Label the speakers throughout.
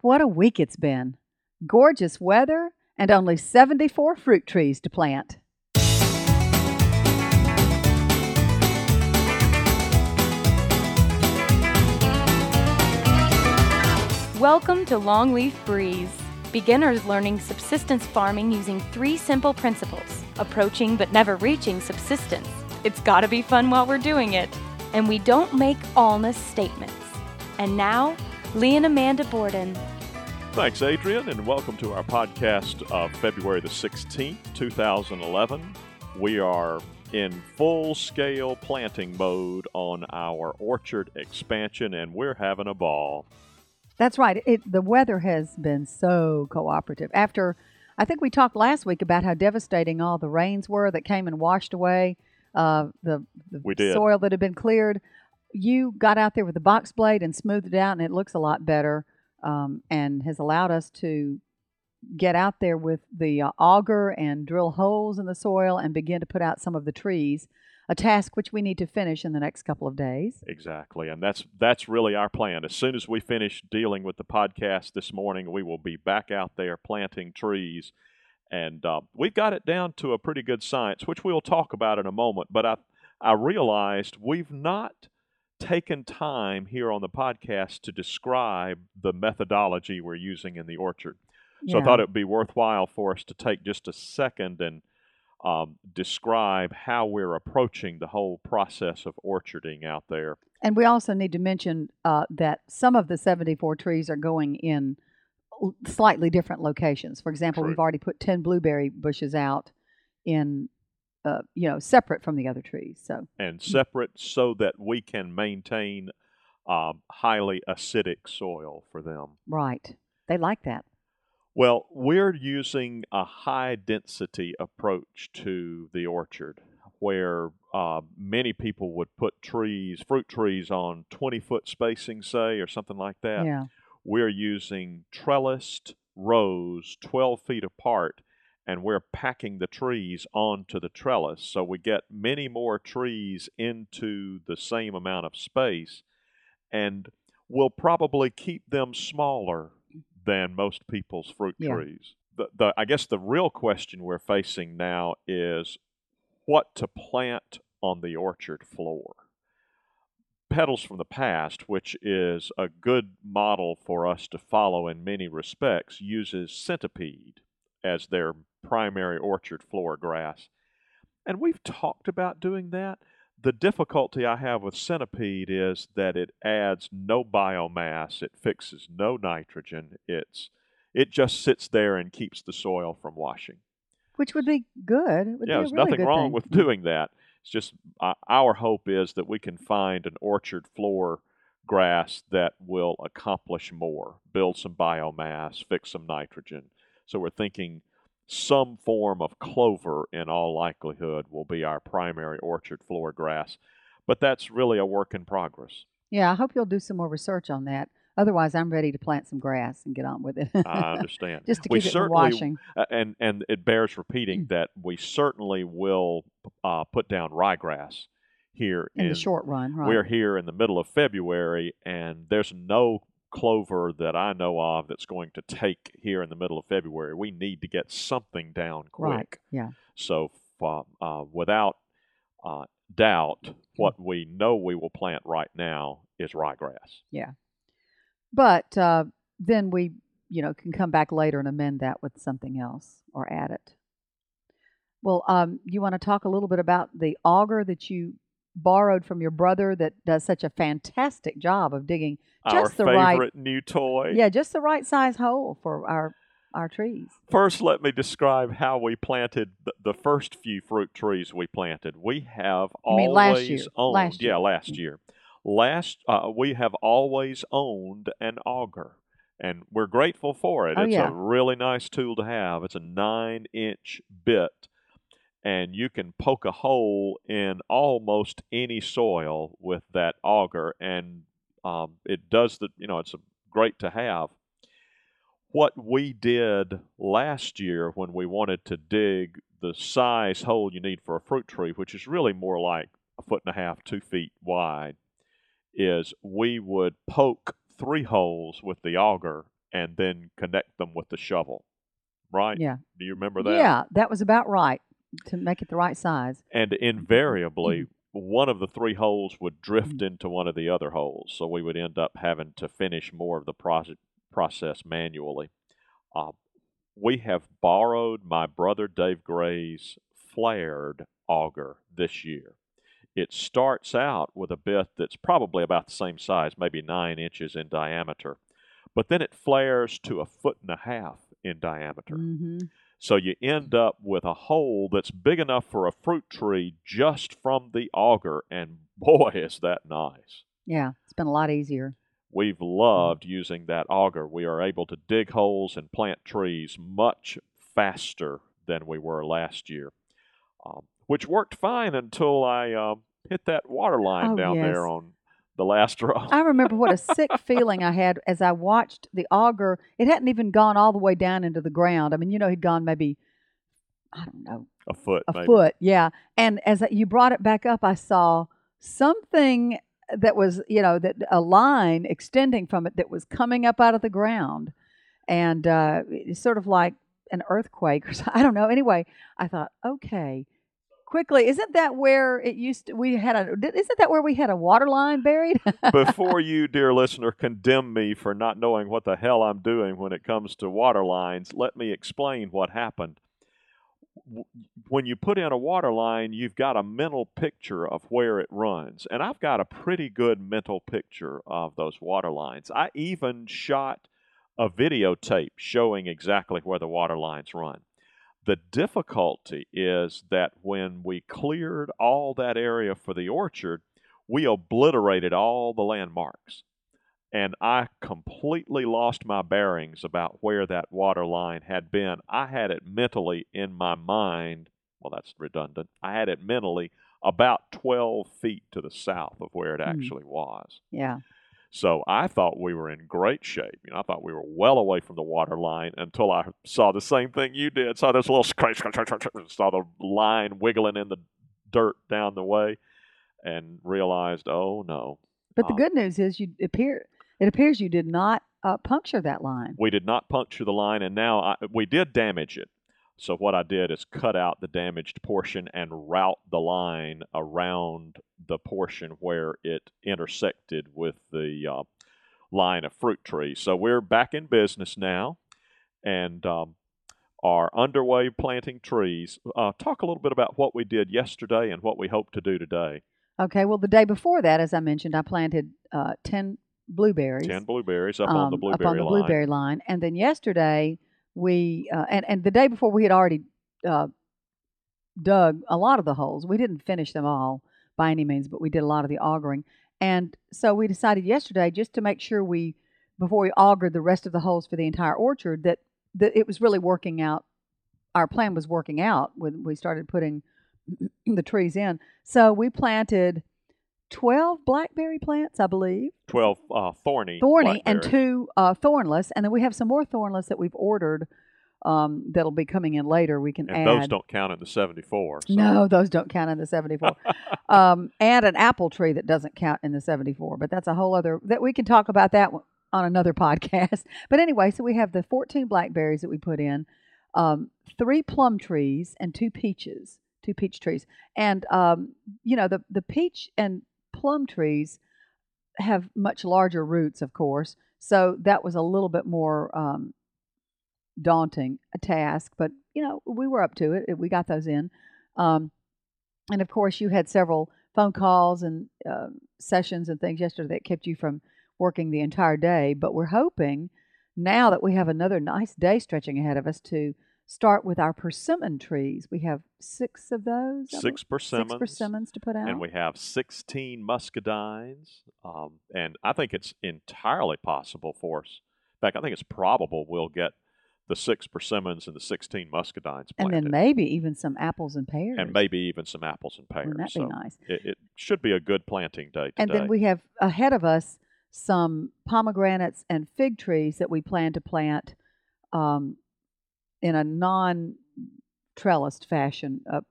Speaker 1: What a week it's been. Gorgeous weather and only 74 fruit trees to plant.
Speaker 2: Welcome to Longleaf Breeze. Beginners learning subsistence farming using three simple principles approaching but never reaching subsistence. It's gotta be fun while we're doing it. And we don't make allness statements. And now, Lee and Amanda Borden.
Speaker 3: Thanks, Adrian, and welcome to our podcast of February the 16th, 2011. We are in full scale planting mode on our orchard expansion, and we're having a ball.
Speaker 1: That's right. It, the weather has been so cooperative. After, I think we talked last week about how devastating all the rains were that came and washed away uh, the, the soil that had been cleared. You got out there with the box blade and smoothed it out, and it looks a lot better um, and has allowed us to get out there with the uh, auger and drill holes in the soil and begin to put out some of the trees, a task which we need to finish in the next couple of days.
Speaker 3: Exactly, and that's that's really our plan. As soon as we finish dealing with the podcast this morning, we will be back out there planting trees, and uh, we've got it down to a pretty good science, which we'll talk about in a moment. But I I realized we've not taken time here on the podcast to describe the methodology we're using in the orchard. So I thought it would be worthwhile for us to take just a second and um, describe how we're approaching the whole process of orcharding out there.
Speaker 1: And we also need to mention uh, that some of the 74 trees are going in slightly different locations. For example,
Speaker 3: True.
Speaker 1: we've already put 10 blueberry bushes out in, uh, you know, separate from the other trees. So,
Speaker 3: and separate so that we can maintain um, highly acidic soil for them.
Speaker 1: right. They like that.
Speaker 3: Well, we're using a high density approach to the orchard where uh, many people would put trees, fruit trees, on 20 foot spacing, say, or something like that.
Speaker 1: Yeah.
Speaker 3: We're using trellised rows 12 feet apart and we're packing the trees onto the trellis. So we get many more trees into the same amount of space and we'll probably keep them smaller than most people's fruit
Speaker 1: Yeah.
Speaker 3: trees. The, the, I guess the real question we're facing now is what to plant on the orchard floor. Petals from the Past, which is a good model for us to follow in many respects, uses centipede as their primary orchard floor grass. And we've talked about doing that. The difficulty I have with centipede is that it adds no biomass, it fixes no nitrogen, it's it just sits there and keeps the soil from washing.
Speaker 1: Which would be good. Would
Speaker 3: Yeah,
Speaker 1: be
Speaker 3: there's
Speaker 1: really
Speaker 3: nothing wrong
Speaker 1: thing.
Speaker 3: with doing that. It's just uh, our hope is that we can find an orchard floor grass that will accomplish more, build some biomass, fix some nitrogen. So we're thinking some form of clover, in all likelihood, will be our primary orchard floor grass. But that's really a work in progress.
Speaker 1: Yeah, I hope you'll do some more research on that. Otherwise, I'm ready to plant some grass and get on with it.
Speaker 3: I understand.
Speaker 1: Just to
Speaker 3: we
Speaker 1: keep it from washing.
Speaker 3: Uh, and and it bears repeating
Speaker 1: Mm.
Speaker 3: that we certainly will uh, put down ryegrass here
Speaker 1: In the short run, right?
Speaker 3: We're here in the middle of February, and there's no clover that I know of that's going to take here in the middle of February. We need to get something down quick.
Speaker 1: Right. Yeah.
Speaker 3: So, uh, uh, without uh, doubt, what we know we will plant right now is ryegrass. Yeah.
Speaker 1: But uh, then we, you know, can come back later and amend that with something else or add it. Well, um, you want to talk a little bit about the auger that you borrowed from your brother that does such a fantastic job of digging Just the right-
Speaker 3: new toy.
Speaker 1: yeah just the right size hole for our our trees.
Speaker 3: First, let me describe how we planted the, the first few fruit trees we planted. We have
Speaker 1: You
Speaker 3: always
Speaker 1: last year?
Speaker 3: owned,
Speaker 1: Last
Speaker 3: yeah,
Speaker 1: year.
Speaker 3: last year. Last, uh, we have always owned an auger, and we're grateful for it.
Speaker 1: Oh,
Speaker 3: it's
Speaker 1: yeah.
Speaker 3: a really nice tool to have. It's a nine-inch bit, and you can poke a hole in almost any soil with that auger, and um, it does the. You know, it's a, great to have what we did last year when we wanted to dig the size hole you need for a fruit tree, which is really more like a foot and a half, two feet wide, is we would poke three holes with the auger and then connect them with the shovel. Right?
Speaker 1: Yeah.
Speaker 3: Do you remember that?
Speaker 1: Yeah, that was about right to make it the right size.
Speaker 3: And invariably,
Speaker 1: Mm-hmm.
Speaker 3: one of the three holes would drift into one of the other holes, so we would end up having to finish more of the process process manually. Uh, we have borrowed my brother Dave Gray's flared auger this year. It starts out with a bit that's probably about the same size, maybe nine inches in diameter, but then it flares to a foot and a half in diameter.
Speaker 1: hmm
Speaker 3: So you end up with a hole that's big enough for a fruit tree just from the auger, and boy, is that nice.
Speaker 1: Yeah, it's been a lot easier.
Speaker 3: We've loved using that auger. We are able to dig holes and plant trees much faster than we were last year, um, which worked fine until I um, hit that water line
Speaker 1: Oh,
Speaker 3: down
Speaker 1: yes.
Speaker 3: there on the last row.
Speaker 1: I remember what a sick feeling I had as I watched the auger. It hadn't even gone all the way down into the ground. I mean, you know, he'd gone maybe, I don't know,
Speaker 3: a foot,
Speaker 1: a
Speaker 3: maybe.
Speaker 1: foot. Yeah. And as you brought it back up, I saw something that was, you know, that a line extending from it that was coming up out of the ground. And uh, it's sort of like an earthquake or something. I don't know. Anyway, I thought, okay, quickly, isn't that where it used to, we had a, isn't that where we had a water line buried?
Speaker 3: Before you, dear listener, condemn me for not knowing what the hell I'm doing when it comes to water lines, let me explain what happened. When you put in a water line, you've got a mental picture of where it runs. And I've got a pretty good mental picture of those water lines. I even shot a videotape showing exactly where the water lines run. The difficulty is that when we cleared all that area for the orchard, we obliterated all the landmarks. And I completely lost my bearings about where that water line had been. I had it mentally in my mind. Well, that's redundant. I had it mentally about 12 feet to the south of where it
Speaker 1: Hmm.
Speaker 3: actually was.
Speaker 1: yeah.
Speaker 3: So I thought we were in great shape. You know, I thought we were well away from the water line until I saw the same thing you did. Saw this little scratch, scratch, scratch, scratch, saw the line wiggling in the dirt down the way, and realized, oh no,
Speaker 1: But the
Speaker 3: Um,
Speaker 1: good news is you appear it appears you did not uh, puncture that line.
Speaker 3: we did not puncture the line, and now I, we did damage it. So what I did is cut out the damaged portion and route the line around the portion where it intersected with the uh, line of fruit trees. So we're back in business now, and um, are underway planting trees. Uh, talk a little bit about what we did yesterday and what we hope to do today.
Speaker 1: Okay, well, the day before that, as I mentioned, I planted uh, 10 blueberries.
Speaker 3: Ten blueberries up on the
Speaker 1: um,
Speaker 3: blueberry
Speaker 1: up on the
Speaker 3: line.
Speaker 1: blueberry line. And then yesterday, we, uh, and, and the day before, we had already uh, dug a lot of the holes. We didn't finish them all by any means, but we did a lot of the augering. And so we decided yesterday, just to make sure we, before we augered the rest of the holes for the entire orchard, that, that it was really working out. Our plan was working out when we started putting the trees in. So we planted 12 blackberry plants, I believe
Speaker 3: Twelve uh, thorny,
Speaker 1: thorny and two uh, thornless, and then we have some more thornless that we've ordered um, that'll be coming in later. We can
Speaker 3: and
Speaker 1: add.
Speaker 3: those don't count in the seventy-four. So.
Speaker 1: no, those don't count in the 74. um, and an apple tree that doesn't count in the 74, but that's a whole other that we can talk about that on another podcast. But anyway, so we have the 14 blackberries that we put in, um, three plum trees, and two peaches, two peach trees. And um, you know the the peach and plum trees have much larger roots, of course. So that was a little bit more um, daunting a task, but you know we were up to it. We got those in, um, and of course you had several phone calls and uh, sessions and things yesterday that kept you from working the entire day. But we're hoping now that we have another nice day stretching ahead of us to start with our persimmon trees. We have six of those.
Speaker 3: Six persimmons.
Speaker 1: Six persimmons to put out.
Speaker 3: and we have 16 muscadines. Um, and I think it's entirely possible for us. In fact, I think it's probable we'll get the six persimmons and the 16 muscadines
Speaker 1: and then maybe even some apples and pears.
Speaker 3: and maybe even some apples and pears.
Speaker 1: Wouldn't that be nice?
Speaker 3: it, it should be a good planting day today.
Speaker 1: And then we have ahead of us some pomegranates and fig trees that we plan to plant um, in a non trellised fashion up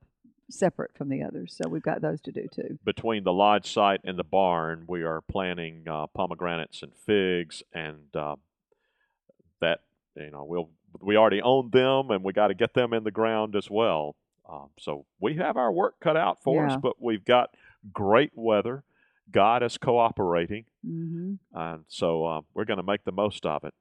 Speaker 1: separate from the others. So we've got those to do too.
Speaker 3: Between the lodge site and the barn, we are planting uh, pomegranates and figs and uh, that you know we'll we already own them and we got to get them in the ground as well. Um, so we have our work cut out for us, but we've got great weather. God is cooperating,
Speaker 1: hmm
Speaker 3: and so uh, we're going to make the most of it.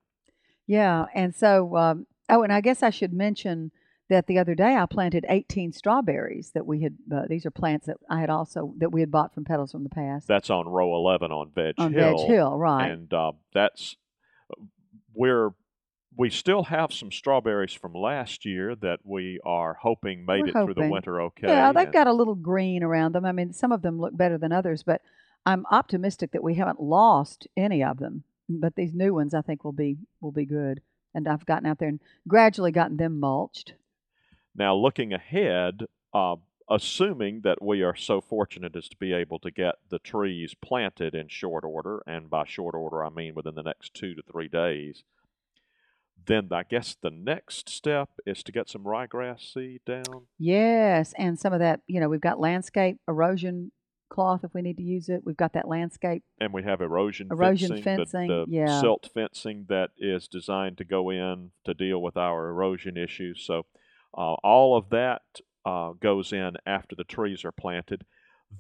Speaker 1: Yeah, and so um, oh, and I guess I should mention that the other day I planted 18 strawberries that we had. Uh, these are plants that I had also that we had bought from Petals from the Past
Speaker 3: That's on row 11 on Veg
Speaker 1: on
Speaker 3: Hill.
Speaker 1: Veg Hill, right?
Speaker 3: and uh, that's we're we still have some strawberries from last year that we are hoping made
Speaker 1: We're
Speaker 3: it through the winter okay.
Speaker 1: yeah, they've
Speaker 3: and
Speaker 1: got a little green around them. I mean, some of them look better than others, but I'm optimistic that we haven't lost any of them. But these new ones, I think, will be will be good. And I've gotten out there and gradually gotten them mulched.
Speaker 3: Now, looking ahead, uh, assuming that we are so fortunate as to be able to get the trees planted in short order, and by short order I mean within the next two to three days, then I guess the next step is to get some ryegrass seed down.
Speaker 1: Yes, and some of that, you know, we've got landscape erosion cloth if we need to use it. We've got that landscape.
Speaker 3: And we have erosion,
Speaker 1: Erosion
Speaker 3: fencing, the-
Speaker 1: fencing,
Speaker 3: the,
Speaker 1: yeah.
Speaker 3: silt fencing that is designed to go in to deal with our erosion issues. So uh, all of that uh, goes in after the trees are planted.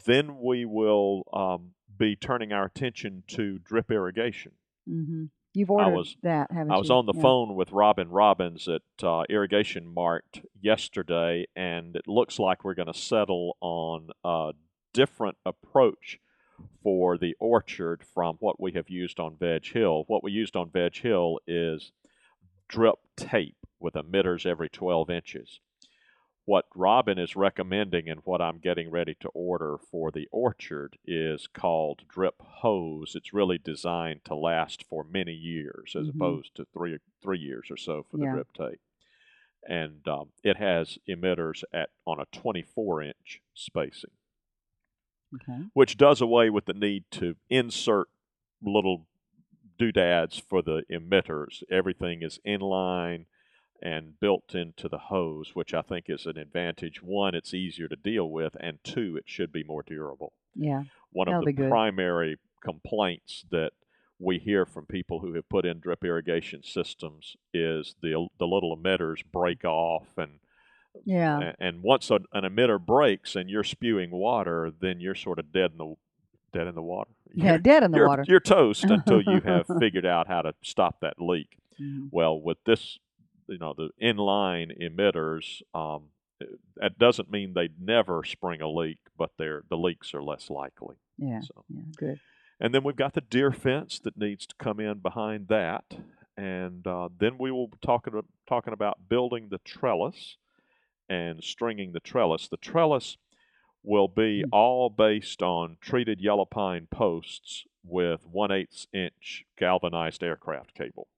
Speaker 3: Then we will um, be turning our attention to drip irrigation.
Speaker 1: hmm You've ordered
Speaker 3: was-
Speaker 1: that, haven't you?
Speaker 3: I was on the
Speaker 1: Yeah.
Speaker 3: phone with Robin Robbins at uh, Irrigation Mart yesterday, and it looks like we're going to settle on a different approach for the orchard from what we have used on Veg Hill. What we used on Veg Hill is drip tape with emitters every 12 inches. What Robin is recommending and what I'm getting ready to order for the orchard is called drip hose. It's really designed to last for many years as
Speaker 1: Mhm.
Speaker 3: opposed to three three years or so for the
Speaker 1: Yeah.
Speaker 3: drip tape. And um, it has emitters at on a 24 inch spacing
Speaker 1: Okay.
Speaker 3: which does away with the need to insert little doodads for the emitters. Everything is inline and built into the hose, which I think is an advantage. One, it's easier to deal with, and two, it should be more durable.
Speaker 1: Yeah.
Speaker 3: One of the primary complaints that we hear from people who have put in drip irrigation systems is the the little emitters break off and
Speaker 1: Yeah.
Speaker 3: and once a, an emitter breaks and you're spewing water, then you're sort of dead in the dead in the water.
Speaker 1: Yeah.
Speaker 3: You're,
Speaker 1: Dead in the
Speaker 3: you're,
Speaker 1: water.
Speaker 3: you're toast until you have figured out how to stop that leak.
Speaker 1: Mhm.
Speaker 3: Well, with this, you know, the inline emitters, um, that doesn't mean they never spring a leak, but they're the leaks are less likely.
Speaker 1: Yeah.
Speaker 3: So,
Speaker 1: Yeah. Good.
Speaker 3: and then we've got the deer fence that needs to come in behind that, and uh, then we will be talking talking about building the trellis and stringing the trellis. The trellis will be
Speaker 1: Mm.
Speaker 3: all based on treated yellow pine posts with one eighth inch galvanized aircraft cable.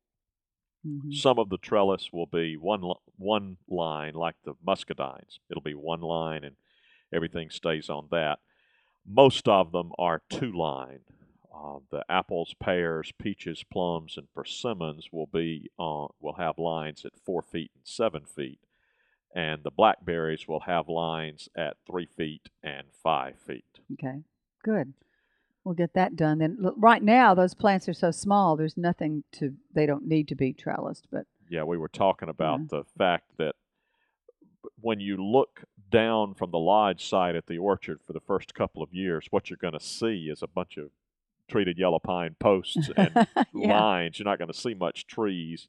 Speaker 1: hmm
Speaker 3: Some of the trellis will be one one line, like the muscadines. It'll be one line, and everything stays on that. Most of them are two line. Uh, the apples, pears, peaches, plums, and persimmons will be on will have lines at four feet and seven feet, and the blackberries will have lines at three feet and five feet.
Speaker 1: Okay. Good. We'll get that done. Then right now those plants are so small. There's nothing to. They don't need to be trellised. But
Speaker 3: Yeah, we were talking about
Speaker 1: Yeah.
Speaker 3: the fact that when you look down from the lodge side at the orchard for the first couple of years, what you're going to see is a bunch of treated yellow pine posts and
Speaker 1: yeah.
Speaker 3: lines. You're not going to see much trees,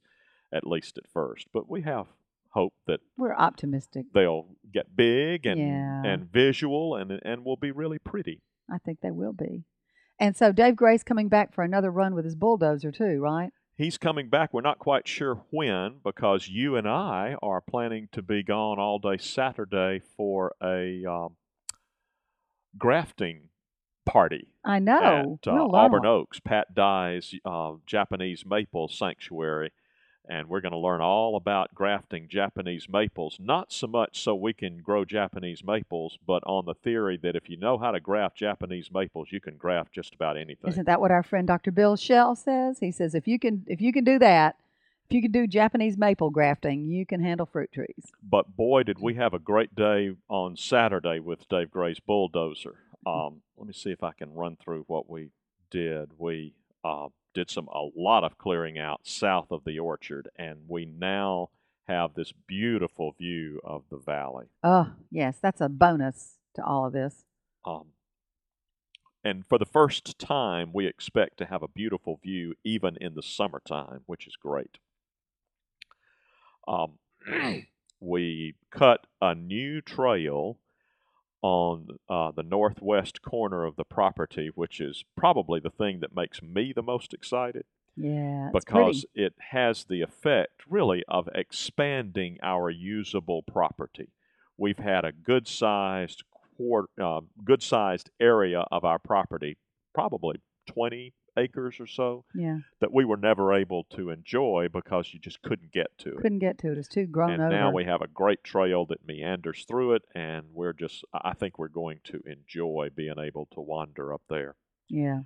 Speaker 3: at least at first. But we have hope that
Speaker 1: We're optimistic.
Speaker 3: they'll get big and
Speaker 1: Yeah.
Speaker 3: and visual and and will be really pretty.
Speaker 1: I think they will be. And so Dave Gray's coming back for another run with his bulldozer too, right?
Speaker 3: He's coming back. We're not quite sure when because you and I are planning to be gone all day Saturday for a um, grafting party
Speaker 1: I know.
Speaker 3: at uh, Auburn Oaks, Pat Dye's uh, Japanese maple sanctuary. And we're going to learn all about grafting Japanese maples, not so much so we can grow Japanese maples, but on the theory that if you know how to graft Japanese maples, you can graft just about anything.
Speaker 1: Isn't that what our friend Dr. Bill Shell says? He says if you can if you can do that, if you can do Japanese maple grafting, you can handle fruit trees.
Speaker 3: but boy, did we have a great day on Saturday with Dave Gray's bulldozer. Um, let me see if I can run through what we did. We uh, did some a lot of clearing out south of the orchard, and we now have this beautiful view of the valley.
Speaker 1: Oh, yes, that's a bonus to all of this.
Speaker 3: Um, and for the first time, we expect to have a beautiful view even in the summertime, which is great. Um, we cut a new trail on uh, the northwest corner of the property, which is probably the thing that makes me the most excited
Speaker 1: Yeah,
Speaker 3: because
Speaker 1: pretty.
Speaker 3: it has the effect really of expanding our usable property. We've had a good sized uh, good sized area of our property, probably 20 acres or so,
Speaker 1: Yeah,
Speaker 3: that we were never able to enjoy because you just couldn't get to it.
Speaker 1: couldn't get to it. It's too grown
Speaker 3: and
Speaker 1: over.
Speaker 3: now we have a great trail that meanders through it, and we're just, I think we're going to enjoy being able to wander up there.
Speaker 1: yeah,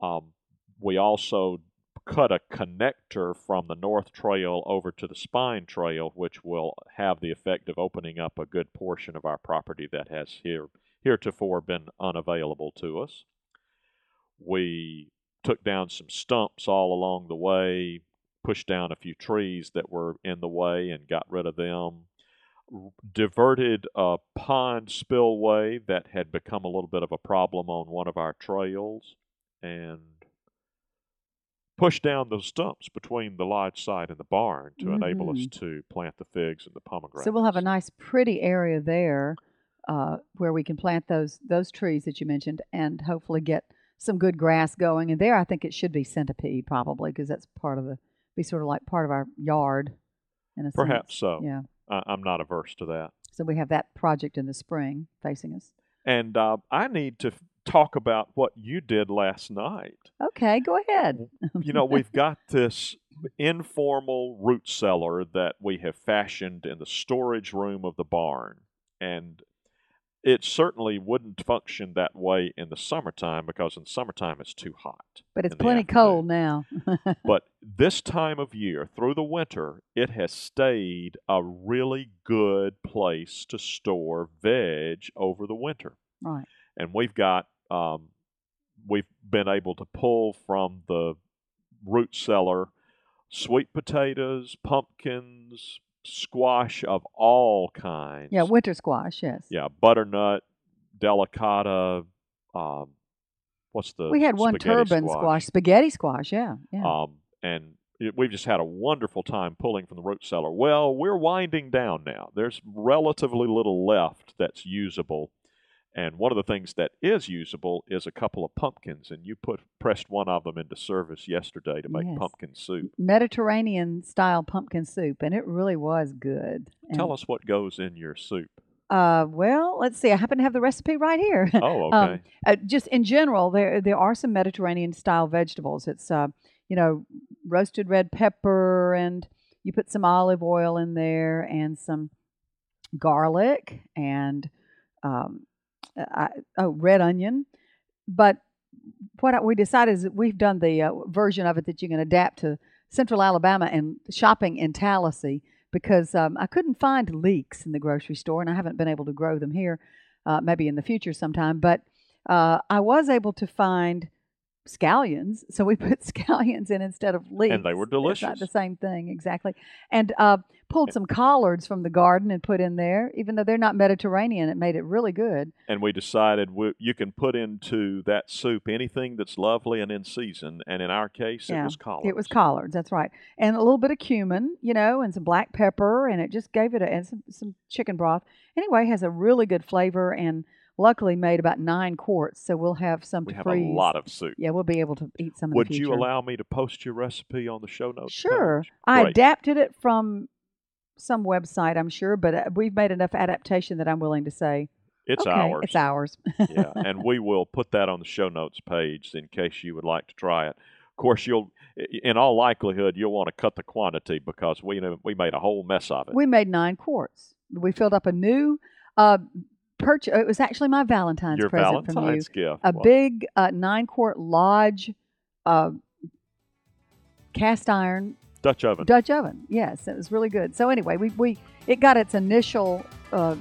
Speaker 3: Um, we also cut a connector from the North Trail over to the Spine Trail, which will have the effect of opening up a good portion of our property that has here heretofore been unavailable to us. We took down some stumps all along the way, pushed down a few trees that were in the way and got rid of them. Diverted a pond spillway that had become a little bit of a problem on one of our trails and pushed down those stumps between the lodge site and the barn to enable us to plant the figs and the pomegranates.
Speaker 1: So we'll have a nice, pretty area there uh, where we can plant those those trees that you mentioned, and hopefully get some good grass going. And there, I think it should be centipede probably because that's part of the be sort of like part of our yard. In a
Speaker 3: Perhaps
Speaker 1: sense.
Speaker 3: so.
Speaker 1: Yeah.
Speaker 3: I, I'm not averse to that.
Speaker 1: So we have that project in the spring facing us.
Speaker 3: And uh, I need to f- talk about what you did last night.
Speaker 1: Okay, go ahead.
Speaker 3: you know, we've got this informal root cellar that we have fashioned in the storage room of the barn. And it certainly wouldn't function that way in the summertime because in summertime it's too hot.
Speaker 1: But it's plenty cold now.
Speaker 3: But this time of year, through the winter, it has stayed a really good place to store veg over the winter.
Speaker 1: right.
Speaker 3: And we've got, um, we've been able to pull from the root cellar sweet potatoes, pumpkins, squash of all kinds.
Speaker 1: Yeah, winter squash. Yes.
Speaker 3: Yeah, butternut, delicata. Um, what's the?
Speaker 1: We had one turban squash. spaghetti squash. Yeah. Yeah.
Speaker 3: Um, and it, we've just had a wonderful time pulling from the root cellar. Well, we're winding down now. There's relatively little left that's usable. And one of the things that is usable is a couple of pumpkins, and you put pressed one of them into service yesterday to make
Speaker 1: Yes.
Speaker 3: pumpkin soup.
Speaker 1: Mediterranean style pumpkin soup, and it really was good. And,
Speaker 3: Tell us what goes in your soup.
Speaker 1: Uh, well, let's see. I happen to have the recipe right here.
Speaker 3: Oh, okay.
Speaker 1: Um, uh, just in general, there there are some Mediterranean style vegetables. It's uh, you know, roasted red pepper, and you put some olive oil in there, and some garlic, and um, Oh, red onion. But what we decided is that we've done the uh, version of it that you can adapt to Central Alabama and shopping in Tallassee because um, I couldn't find leeks in the grocery store, and I haven't been able to grow them here. Uh, maybe in the future sometime, but uh, I was able to find scallions, so we put scallions in instead of leeks.
Speaker 3: And they were delicious.
Speaker 1: It's not the same thing exactly. And uh, pulled some collards from the garden and put in there, even though they're not Mediterranean. It made it really good.
Speaker 3: and we decided we, you can put into that soup anything that's lovely and in season. And in our case, it was collards.
Speaker 1: It was collards, that's right, and a little bit of cumin, you know, and some black pepper, and it just gave it a and some, some chicken broth. Anyway, it has a really good flavor, and luckily made about nine quarts, so we'll have some
Speaker 3: We
Speaker 1: to
Speaker 3: have
Speaker 1: freeze.
Speaker 3: a lot of soup.
Speaker 1: Yeah, we'll be able to eat some.
Speaker 3: Would
Speaker 1: in the
Speaker 3: you allow me to post your recipe on the show notes?
Speaker 1: Sure? I adapted it from some website, I'm sure, but uh, we've made enough adaptation that I'm willing to say
Speaker 3: It's
Speaker 1: okay,
Speaker 3: ours.
Speaker 1: It's ours.
Speaker 3: yeah, and we will put that on the show notes page in case you would like to try it. Of course, you'll, in all likelihood, you'll want to cut the quantity because we we made a whole mess of it.
Speaker 1: we made nine quarts. We filled up a new uh, purchase. It was actually my Valentine's
Speaker 3: your
Speaker 1: present from you.
Speaker 3: Valentine's gift.
Speaker 1: A
Speaker 3: Well,
Speaker 1: big uh, nine quart Lodge uh, cast iron
Speaker 3: Dutch oven.
Speaker 1: Dutch oven. Yes, it was really good. So anyway, we, we it got its initial uh,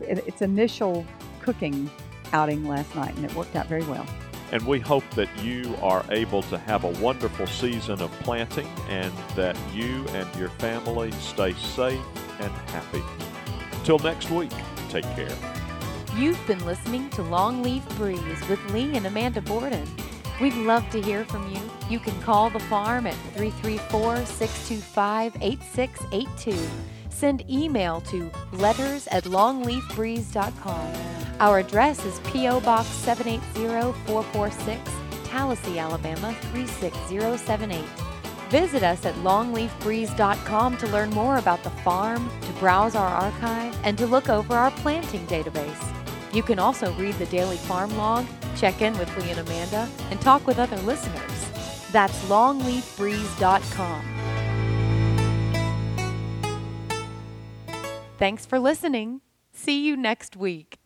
Speaker 1: its initial cooking outing last night, and it worked out very well.
Speaker 3: And we hope that you are able to have a wonderful season of planting and that you and your family stay safe and happy. Till next week, take care.
Speaker 2: You've been listening to Longleaf Breeze with Lee and Amanda Borden. We'd love to hear from you. You can call the farm at 334 625 8682. Send email to letters at longleafbreeze.com. Our address is P.O. Box 780446, Tallassee, Alabama 36078. Visit us at longleafbreeze.com to learn more about the farm, to browse our archive, and to look over our planting database. You can also read the daily farm log, check in with Lee and Amanda, and talk with other listeners. That's longleafbreeze.com. Thanks for listening. See you next week.